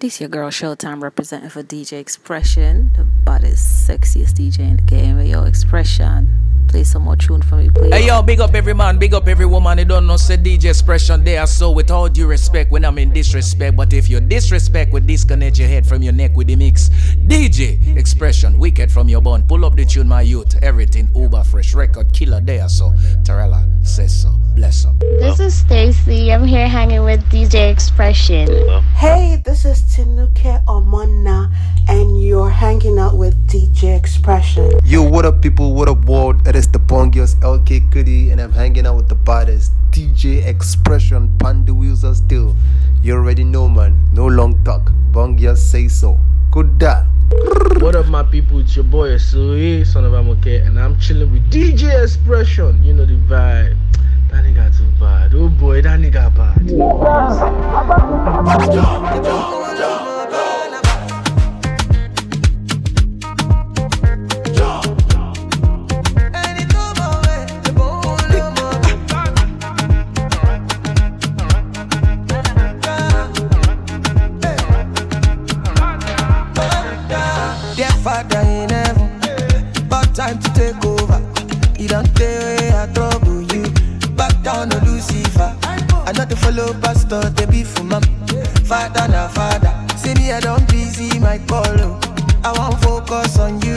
This your girl Showtime representing for DJ Expression, the baddest, sexiest DJ in the game. Yo, Expression. Play some more tune for me, please. Hey yo, big up every man, big up every woman. They don't know, say DJ Expression there. So with all due respect, when I'm in disrespect, but if you disrespect, we disconnect your head from your neck with the mix. DJ Expression, wicked from your bone. Pull up the tune, my youth. Everything uber fresh record killer there. So Tarella says so. Bless up. This is Stacy. I'm here hanging with DJ Expression. Hey, this is Tinuke Omona, and you're hanging out with DJ Expression. Yo, what up, people? What up, world? It is the Bongios LK Goody, and I'm hanging out with the baddest DJ Expression. Panda wheels are still. You already know, man. No long talk. Bongios say so. Good da. What up, my people? It's your boy Sui, son of Amoke, and I'm chilling with DJ Expression. You know the vibe. That nigga too bad. Oh boy, that nigga bad. Don't take away I trouble you. Back down to Lucifer. I not to follow pastor, they be for mom. Father na father. See me, I don't busy my call. oh. I want focus on you,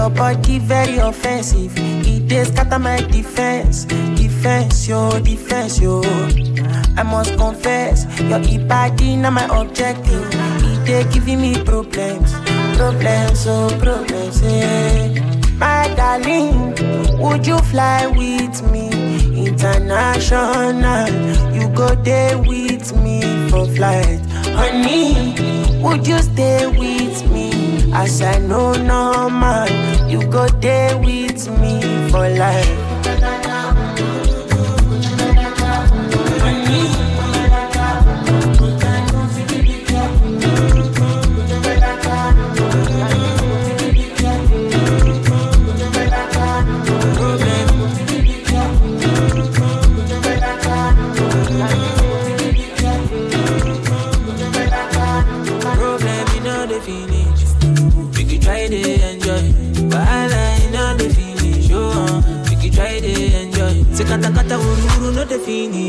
your body very offensive. It is scatter my defense, defense, yo, defense, yo. I must confess, your body not my objective. It dey giving me problems, problems, oh problems, yeah. My darling, would you fly with me international? You go there with me for flight, honey. Would you stay with me? As I know normal, you go there with me for life.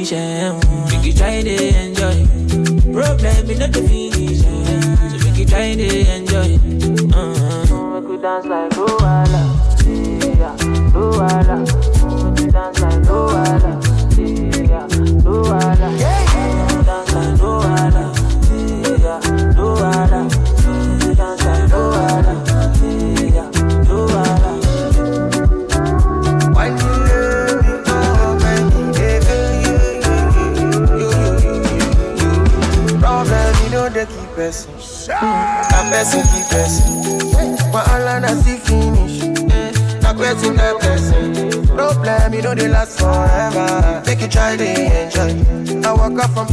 Finish, eh. Make you try to enjoy. Problem is not the finish, eh. So make you try to enjoy. Uh-huh. Make you dance like Luala, yeah, Luala.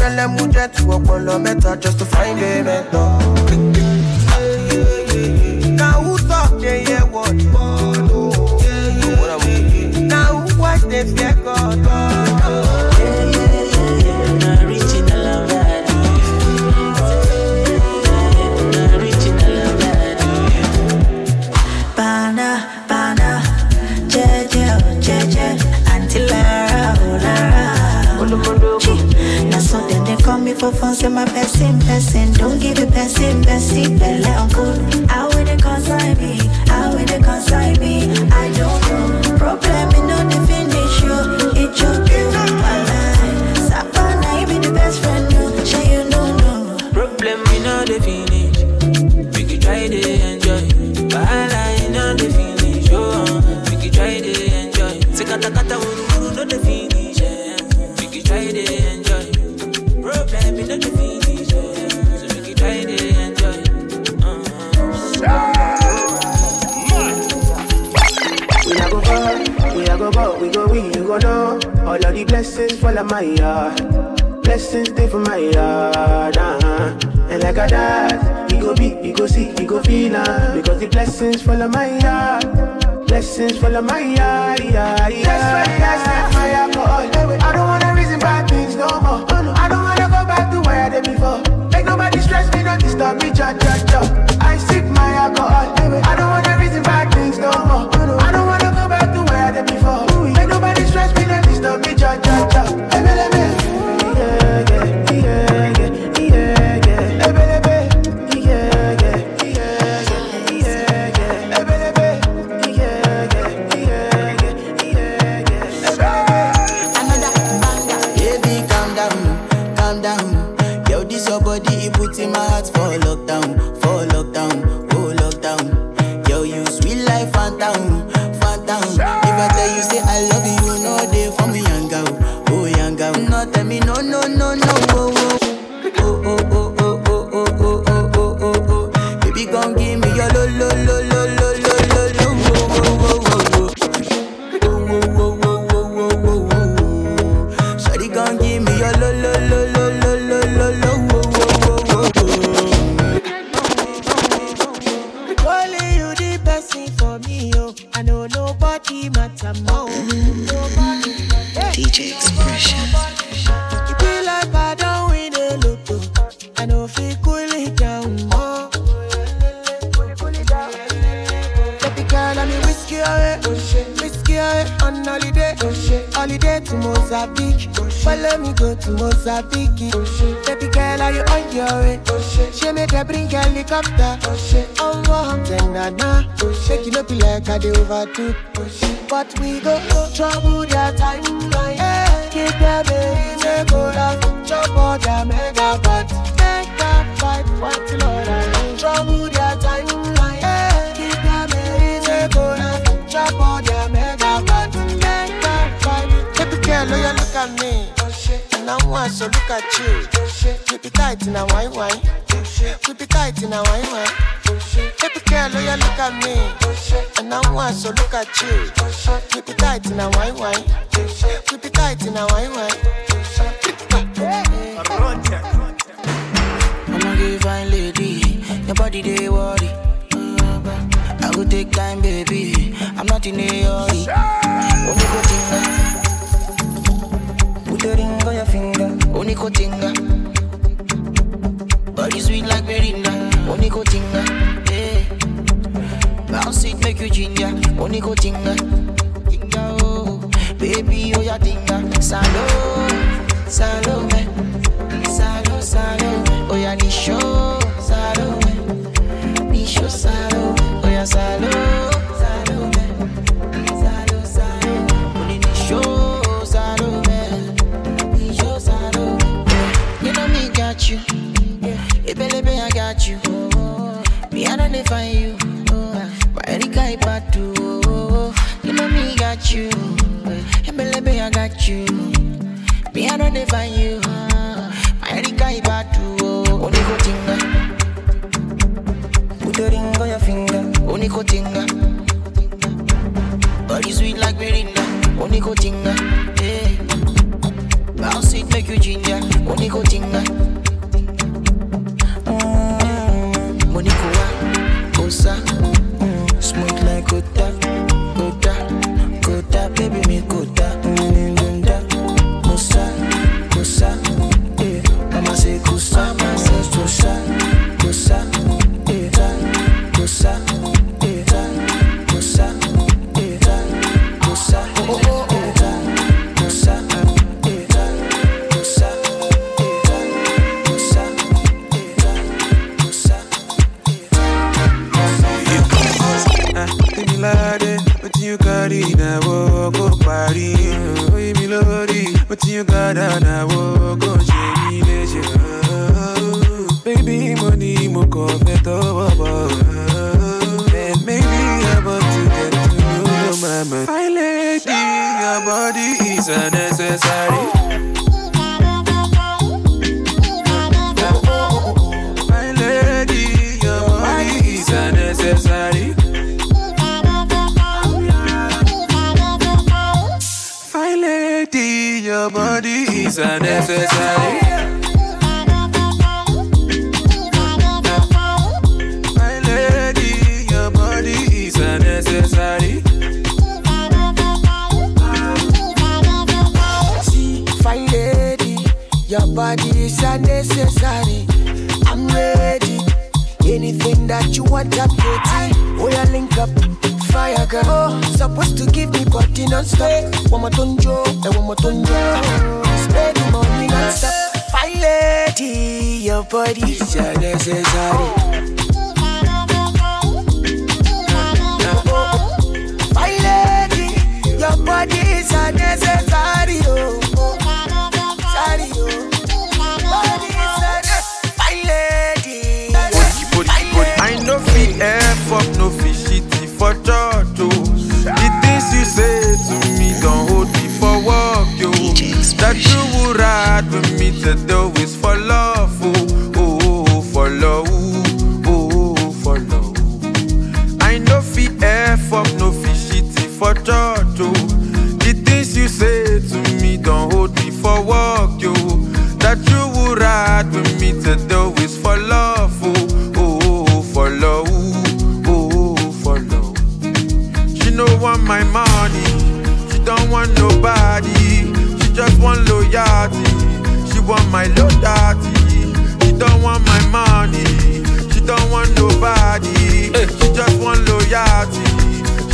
tell them who jet to ọpọlọ mẹ́ta just to find a mentor. Wuru know finish. We could try to enjoy. Problem we know the finish. So we could try to enjoy. We a go far, we go far, we go win, you go know. All of the blessings fall on my yard. Blessings stay for my yard, uh-huh. And like a dad, we go be, we go see, we go feel uh, Because the blessings fall on my yard. Blessings on my set my alcohol. I don't wanna reason bad things no more. I don't wanna go back to where I did before. Make nobody stress me, don't disturb me, cha cha cha. I sip my alcohol. I don't wanna your lolo. I do overdo. But we go trouble their timeline. Hey, keep them in the cola. Chop all their mega pot. Make that fight, fight till all I Trouble their timeline. Hey, keep them in the cola. Chop all their mega pot. Make that fight. Baby girl, oh, you look at me. And I so look at you. Keep it tight in a wine wine. Keep it tight in a wine wine. Baby girl, oh, you look at me. I want so look at you. Keep it tight in a wine wine. Keep it tight in a wine wine. I'ma give fine lady, your body they worry. I go take time, baby. I'm not in a hurry. Only go tinga, put the ring on your finger. Only go tinga, body sweet like Mirinda. Only go tinga, yeah. Ginger, only go tinga. Tinga, oh, baby, oh, ya tinga. Salo, salo, me. Salo, salo, oh, ya nisho, salo, me. Nisho, salo, oh, ya salo, you. I'm. Oh, yeah, link up. Fire girl, oh, supposed to give me body non-stop. One more tonjo, and one more tonjo. Spend the money non-stop. Fine lady, your body is unnecessary. Fine lady, your body is unnecessary. F up, oh. oh, oh, no fit shitty for church, oh. The things you say to me don't hold me for work, yo. That you would ride with me to do is for love, oh, oh, oh, for love, oh, oh, for love. I no fit F up, no fit shitty for church, oh. The things you say to me don't hold me for work, yo. That you would ride with me to do is for love, want loyalty, she want my loyalty. She don't want my money, she don't want nobody. She just want loyalty,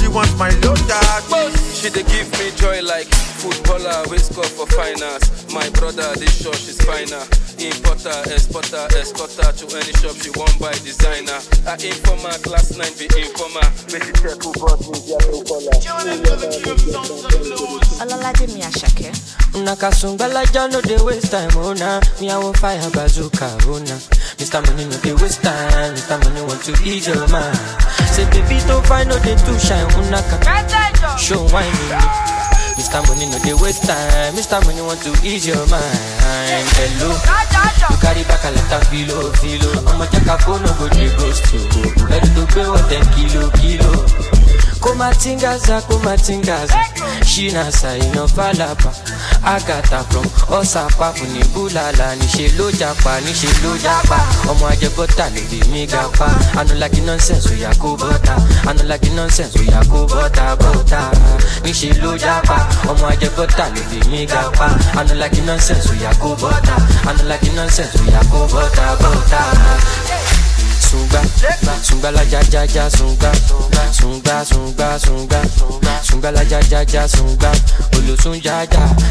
she wants my loyalty. She dey give me joy like footballer, we score for finance. My brother, this shop is finer. Importer, exporter, escorter to any shop she want by designer. I informer, class 9 be informer. Make you check who bought me, yeah, who Olalaje mi Asake. Nakasumbala ja no dey waste time, oh nah. Me I want fire bazooka, oh nah. Mr. Money no dey waste time, Mr. Money want to ease your mind. Say baby don't find no dey too shine, oh unaka. Oh. Show wine me. Mr. Money no dey waste time, Mr. Money want to ease your mind. Hello, oh. you carry back a lot of filo, filo. I'ma check a phone, no go dey ghost to. Ready to pay what ten kilo, kilo. Kumatingaza kumatingaza. Shina saina falapa. Agata from ọsàpá fún ní búlàlà níṣẹ ló japa níṣẹ ló japa ọmọ ajẹbọta ló fi mí ga pa anulagi nonsense oya kó bọta anulagi nonsense oya kó bọta bọta níṣẹ ló japa ọmọ ajẹbọta ló fi mí ga pa anulagi nonsense oya kó bọta anulagi nonsense oya kó bọta bọta. Sunga, sunga la ja ja ja sunga, sunga sunga sunga, sunga la ja ja ja sunga, ja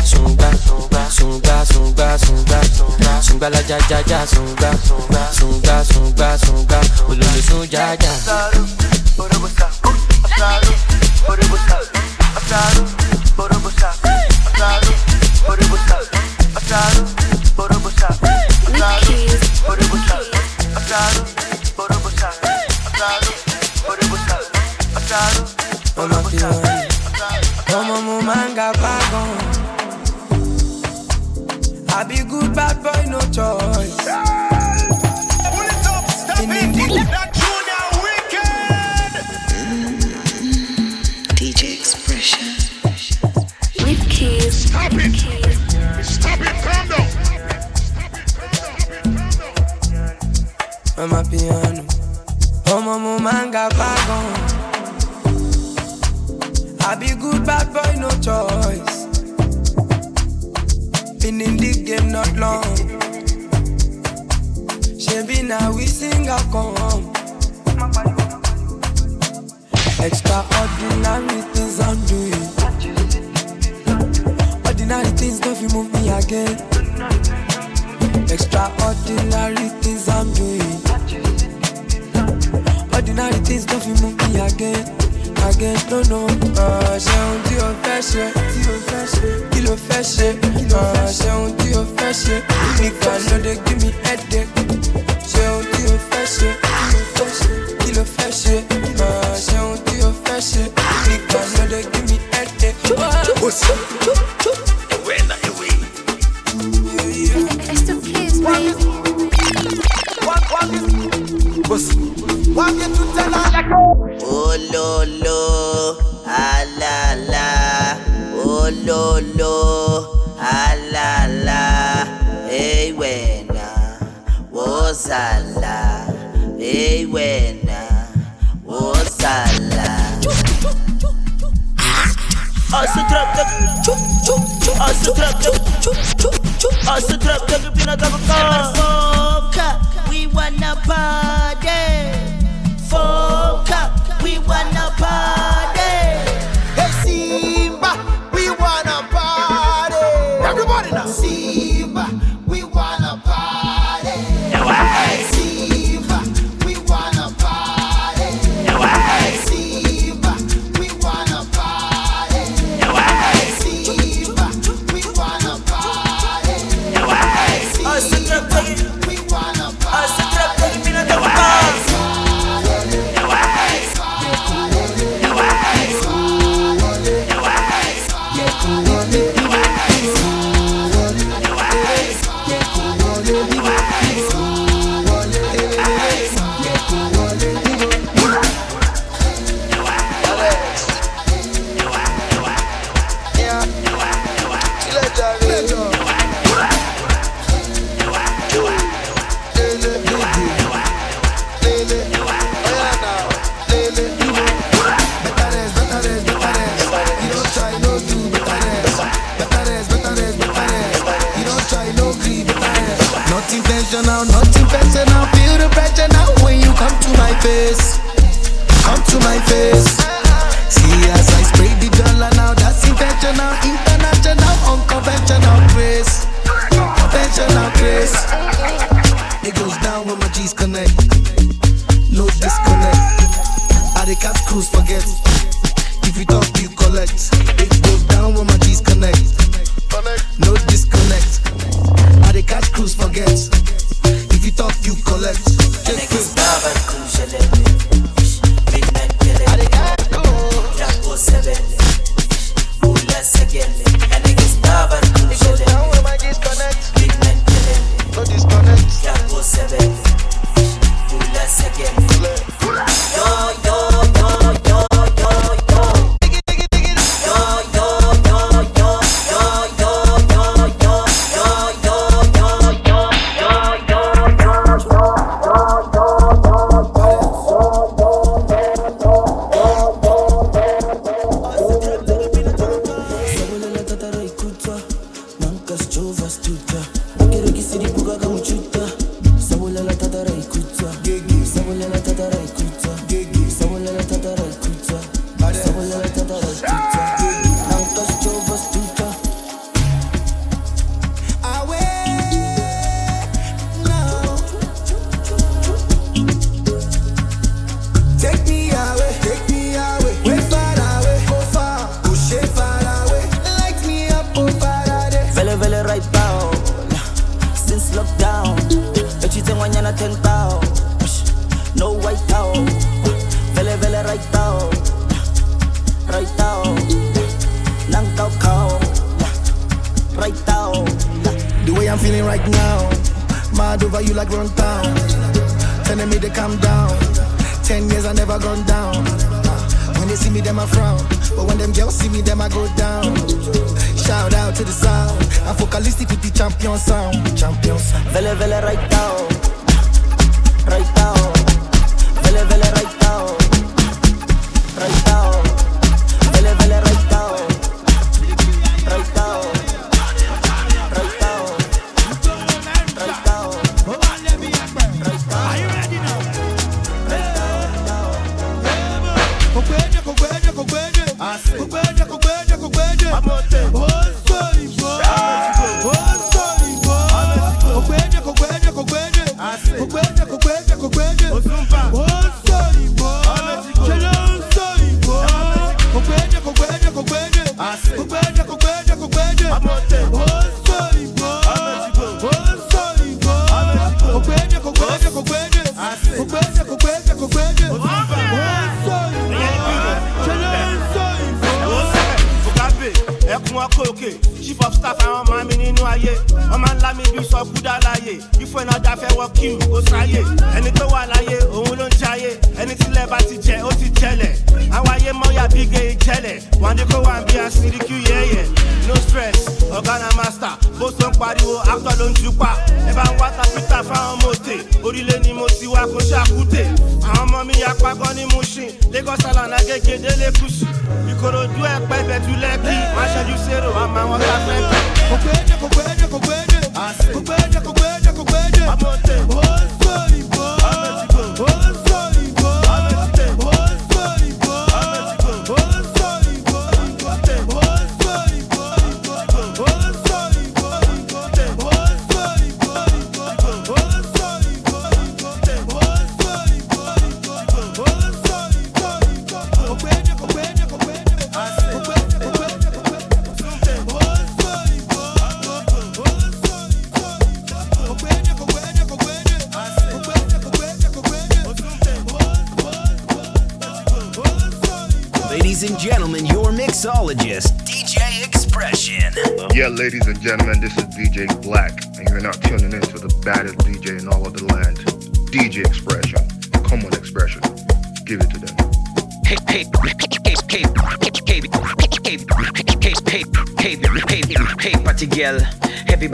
sunga, sunga sunga sunga, sunga la ja ja ja sunga, sunga sunga sunga, olosun ja ja. Ọmọ headache. Asıl trap tak Asıl trap tak Pina kapaka Foka, we wanna party. Not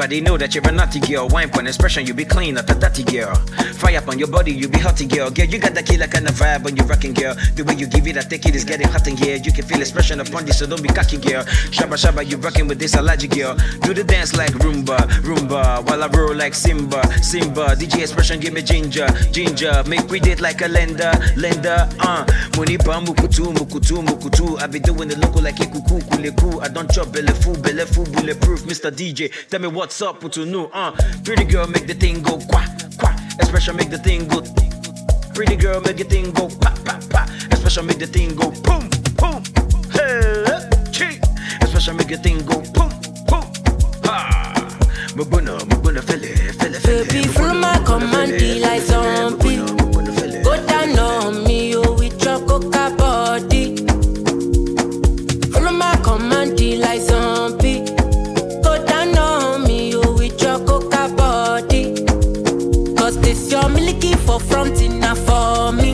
Everybody know that you're a naughty girl. Wine for expression, you be clean, not a dirty girl. Fire up on your body, you be hotty girl. Girl, you got that killer kind of vibe when you're rocking, girl. The way you give it, I take it is getting hot in here. You can feel expression upon this, so don't be cocky, girl. Shabba shabba, you rocking with this allergy girl. Do the dance like Roomba, Roomba, while I roll like Simba, Simba. DJ expression, give me ginger, ginger. Make we date like a lender, lender. Uh, money bam mukutu, mukutu, mukutu. I be doing the local like ikuku, kuleku. I don't chop belly fool, bulletproof. Mr. DJ, tell me what's up, put to new. Uh, pretty girl, make the thing go quack, quack. Expression, make the thing go. Pretty girl, make the thing go pa pa pa. Expression, make the thing go boom, boom. Hey. Expression, make the thing go boom, boom. Ha. Mabuna, mabuna, fele, fele, fele. Baby, follow my command, like zombie. Go down on be like zombie. Go down on me, oh, with your coca body. Cause this your milky for front enough for me.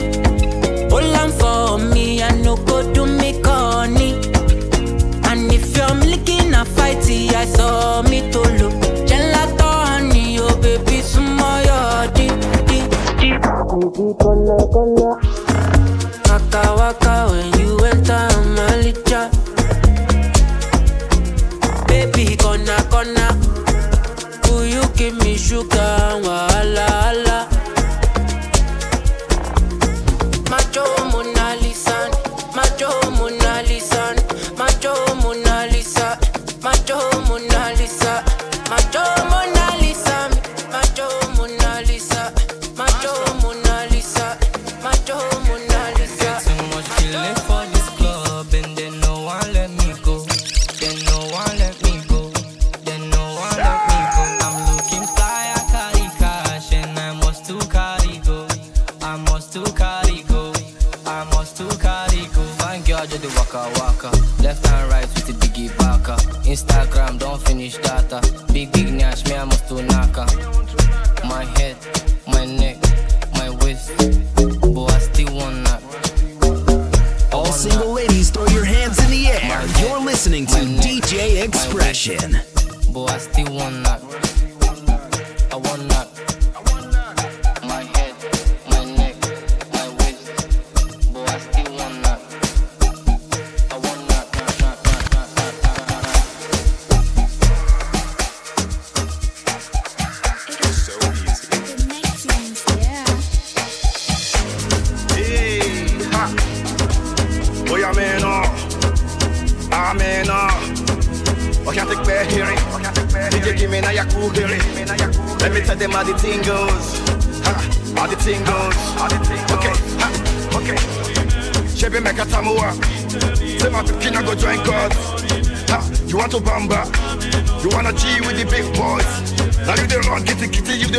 Hold on for me, I no go do me corny. And if you're milky na fighty, I saw me to look. Gelato honey, oh baby, sumo yo di di di. Baby, kola kola. Waka waka when give me sugar and wahala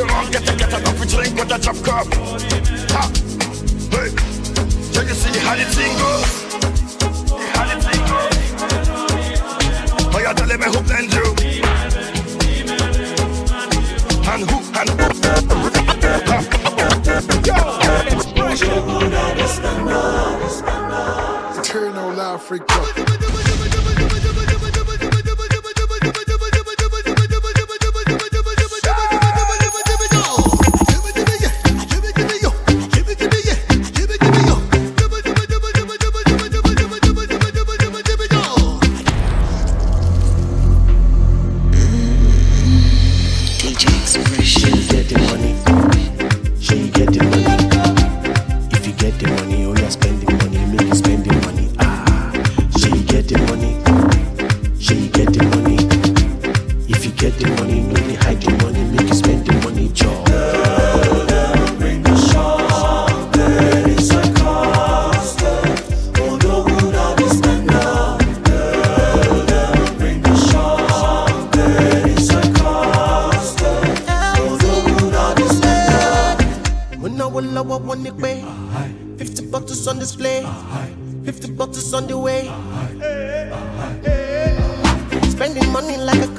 long, get a get enough to drink with a chop cup. Ha! Hey! So you see how the thing goes? How the thing goes? Oh, you're telling me who blend you? And who, and who? Ha! Yo! Expression! Turn on Africa.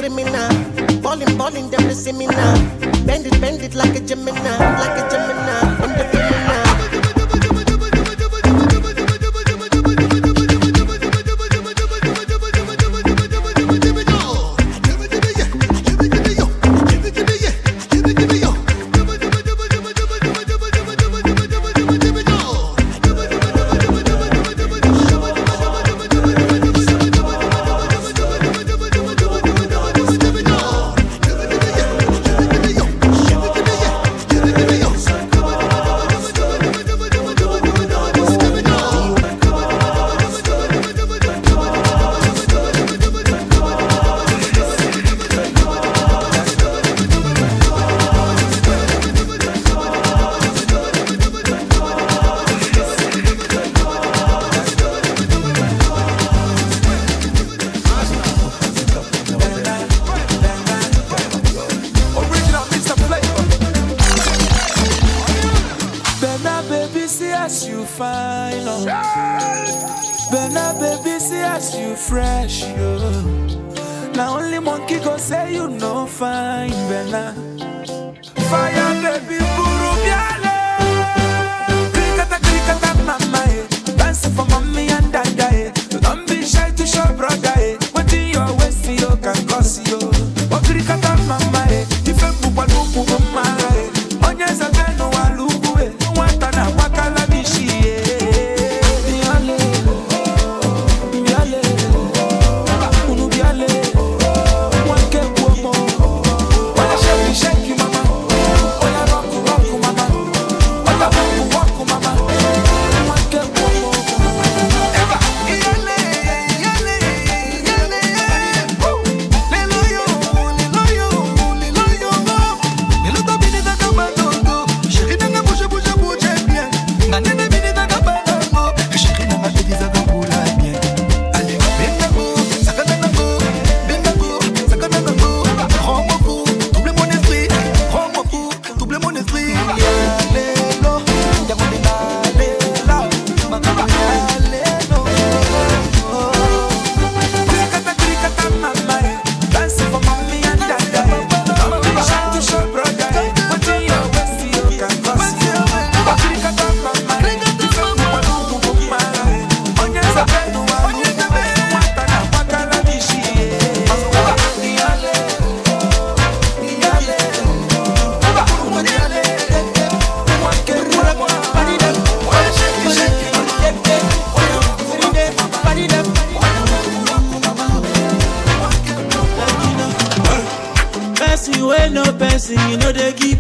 criminal. Ballin', ballin', them to see me now. Bend it, bend it like a Gemini, like a Gemini. I'm the Gemini.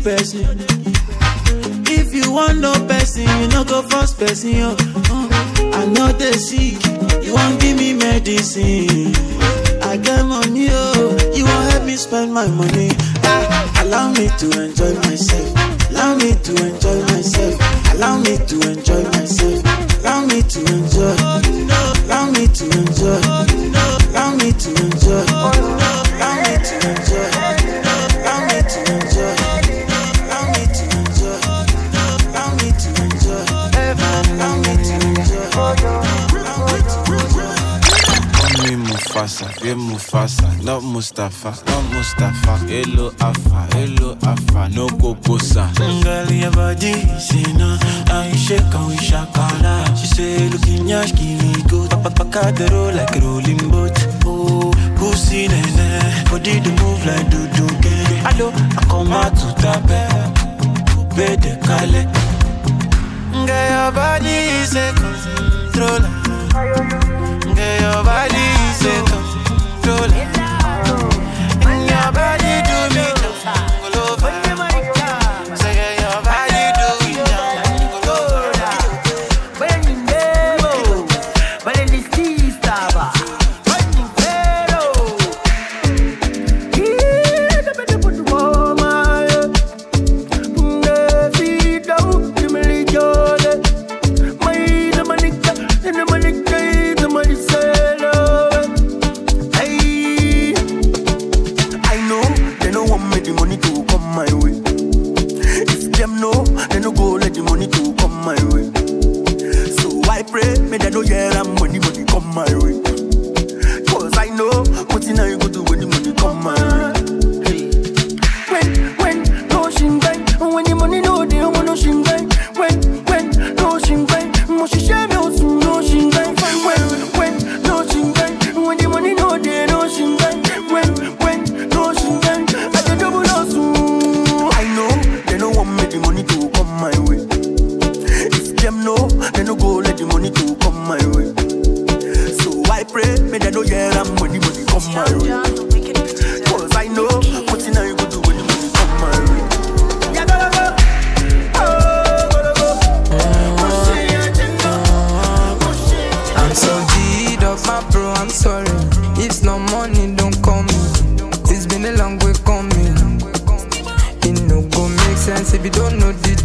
Person. If you want no person, you no go first person. Yo. Uh, I know they sick, you won't give me medicine. I get money, oh, you won't help me spend my money. Ah, allow me to enjoy myself. Allow me to enjoy myself. Allow me to enjoy myself. Mufasa, not Mustafa, not Mustafa. Hello Alpha, hello Alpha, no Kokosa. Girl, your body, now, I shake and we shakala. She say, looking yash, give me good. Papa, papa, the roll like a rolling boat. Oh, pussy, nene, body the move like do do gang. Hello, I come out to tape, coupe de calais. Girl, your body is a controller. Girl, your body is a controller. control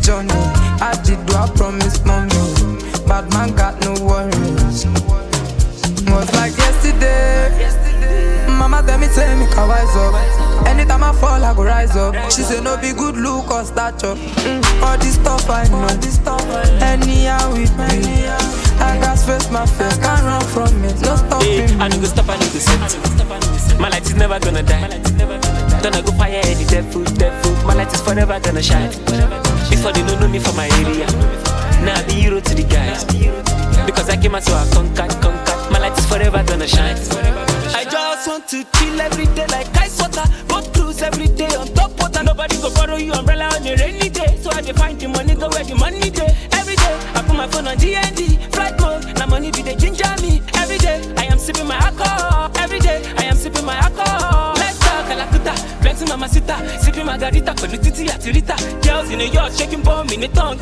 journey. I did do I promise, mommy. Bad man got no worries. Was like yesterday. Mama tell me, tell me, can wise up. Anytime I fall, I go rise up. She say no be good look or stature. Mm, all this stuff I know. This stuff. Anyhow with me. I got face my face, can't run from it. No Hey, stopping I me. no go stop, I no go set. My light is never gonna die. Gonna go fire any devil, devil. My light is forever gonna shine. Before they don't know me from my area. Now I be hero to the guys. Because I came out so I conquered, conquered. My light is forever gonna shine. I just want to chill every day like ice water. Boat cruise every day on top water. Nobody go borrow you umbrella on a rainy day. So I dey find the money, go where the money day. Every day I put my phone on DND, flight mode. Now money be the ginger me. Every day I am sipping my alcohol. Every day I margarita, pẹ̀lú títí àti rita. Girls in New York shaking in tongue,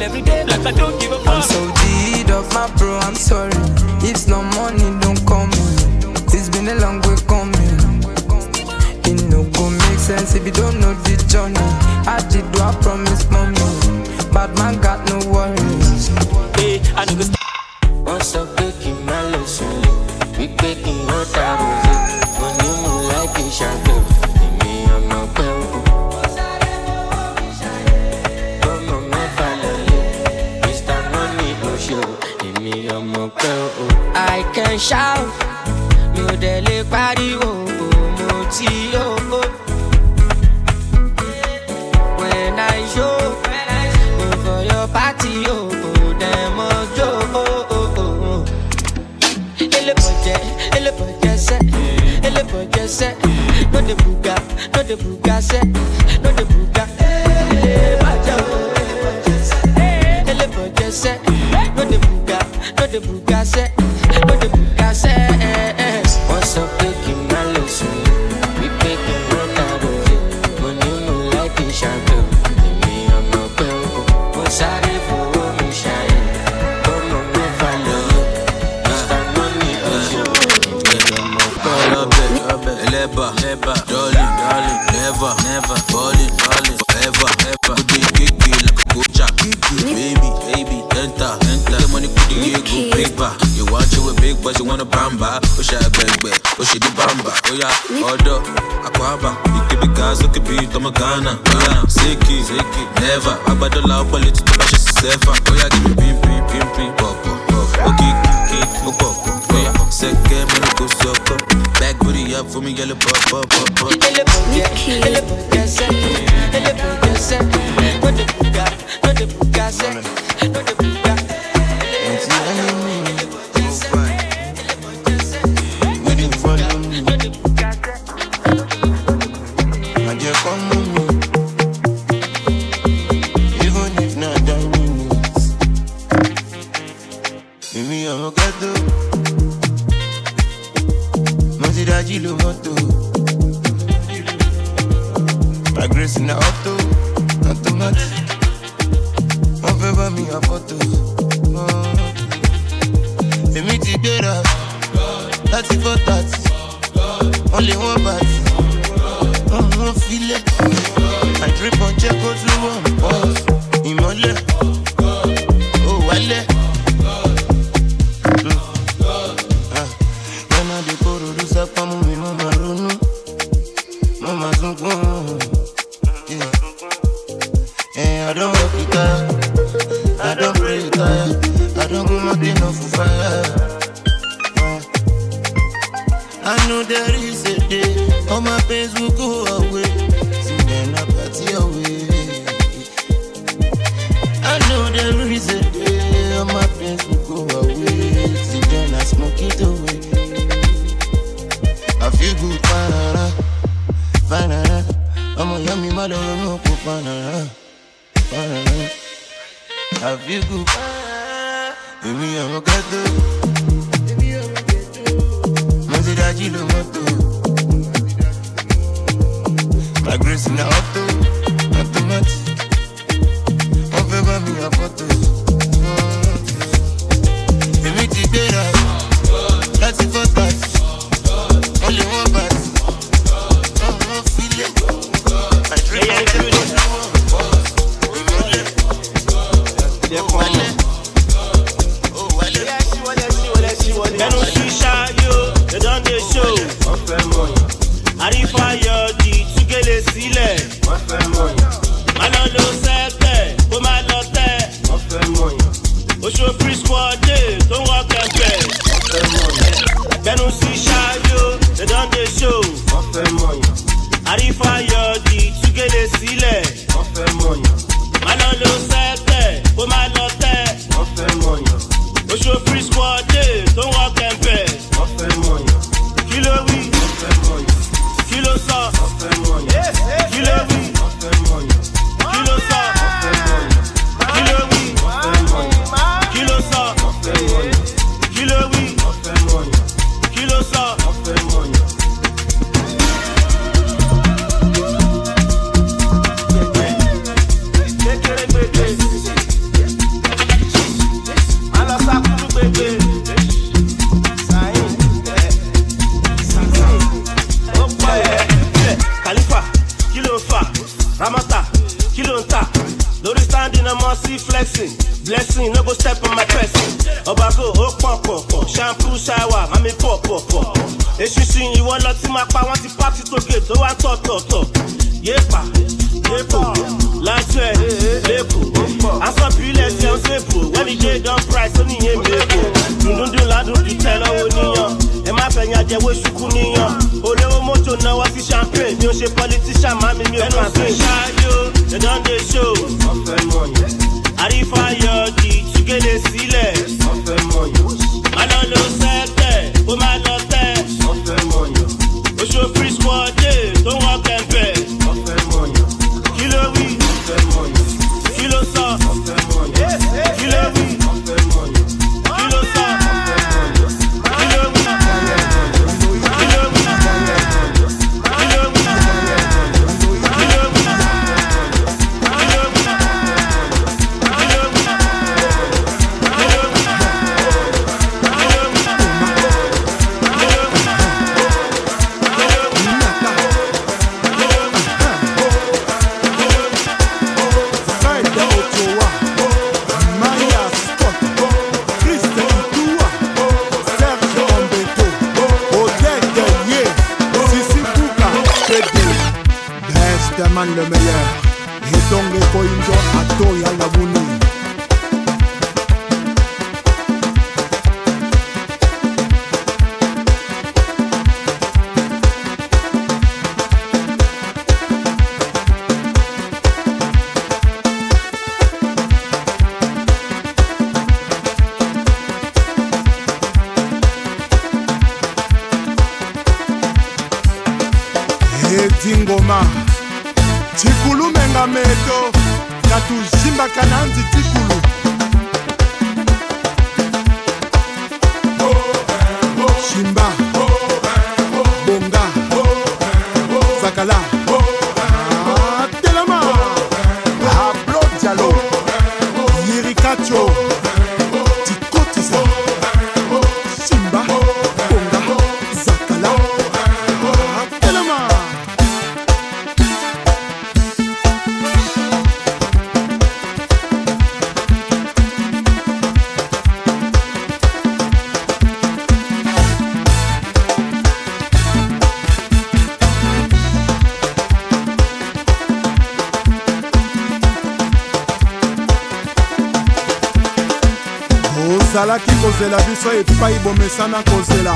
every day like I don't give a I'm so G'd up, my bro, I'm sorry. If no money, don't call me. It's been a long way coming. It no go make sense if you don't know the journey. I did do I promise, mommy. Bad man oya ọdọ akwaba ikebika sókèbí tọmọ ghana oya seki seki neva agbadọla ọpọlẹ tí tó bá ṣe sẹfà oya kìí pínpín pínpín pọpọ òkè kìkì ó pọpọ oya sẹkẹ mẹnu kò sọkọ back booty up fún mi yẹlẹ pọpọ pọpọ. elepo elepo gẹsẹ elepo gẹsẹ no de buga no de buga sẹ no de buga. they know for fire. I know there is a day all my pains will go away. So then I party away. I know there is a day all my pains will go away. So then I smoke it away. I feel good, banana, banana. I'm a yummy mother, I'm a banana, banana. I feel good, banana èmi ọmọ gẹ́tò. mo ti dájú ló mọ́tò. my grace na auto automatic. wọ́n fẹ́ bá mi. biso epai bomesana kozela.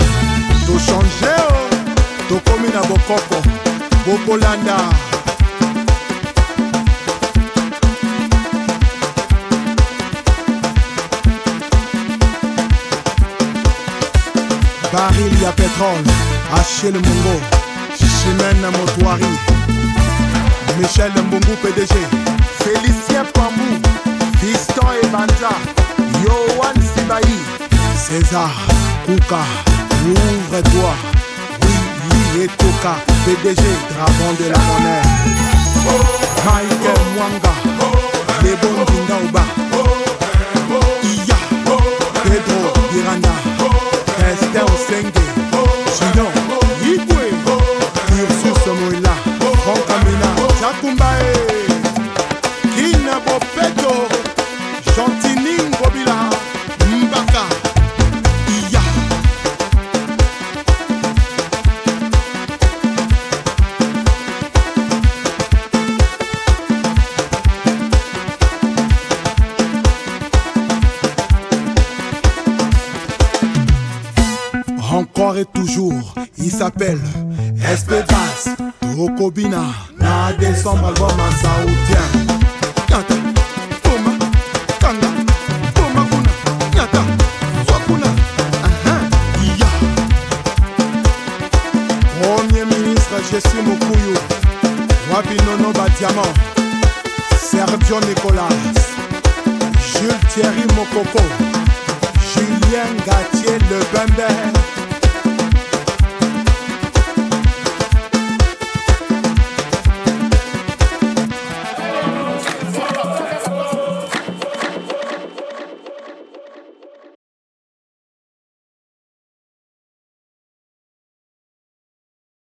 Tochange o oh. tokomi na bokoko. Bokolanda. Baril ya petrole achel mongo chimene motoari michel mbungu pdg félicien pambu fiston ebanja yoan sibai César, Kouka, ouvre-toi, Willy et Coca, PDG, dragon de la monnaie. Michael Mwanga, les bons